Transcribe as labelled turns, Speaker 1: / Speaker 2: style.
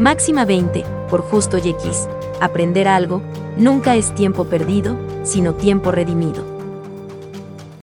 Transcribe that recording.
Speaker 1: Máxima 20, por justo X. Aprender algo, nunca es tiempo perdido, sino tiempo redimido.